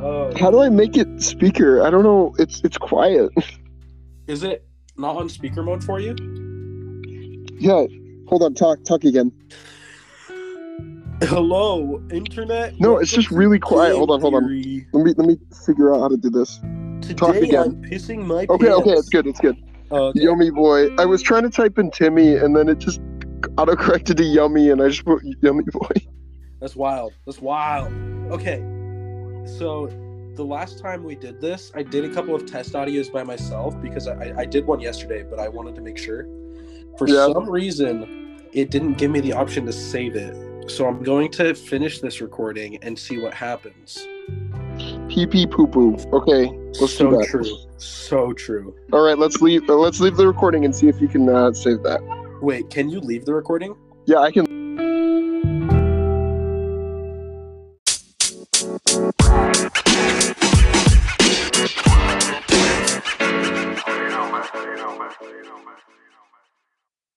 oh, How do I make it speaker? I don't know. It's it's quiet. is it not on speaker mode for you? Yeah. Hold on. Talk talk again. Hello, internet. No, it's just really quiet. Hold on, hold on. Let me let me figure out how to do this. Talk again. I'm pissing my Okay, okay, it's good, it's good. Oh, okay. Yummy boy. I was trying to type in Timmy and then it just auto corrected to yummy and I just put yummy boy. That's wild. That's wild. Okay. So the last time we did this, I did a couple of test audios by myself because I, I did one yesterday, but I wanted to make sure. For Yeah. some reason, it didn't give me the option to save it. So I'm going to finish this recording and see what happens. Pee pee poo poo. Okay, let's so do that. true. So true. All right, let's leave. Uh, let's leave the recording and see if you can uh, save that. Wait, can you leave the recording? Yeah, I can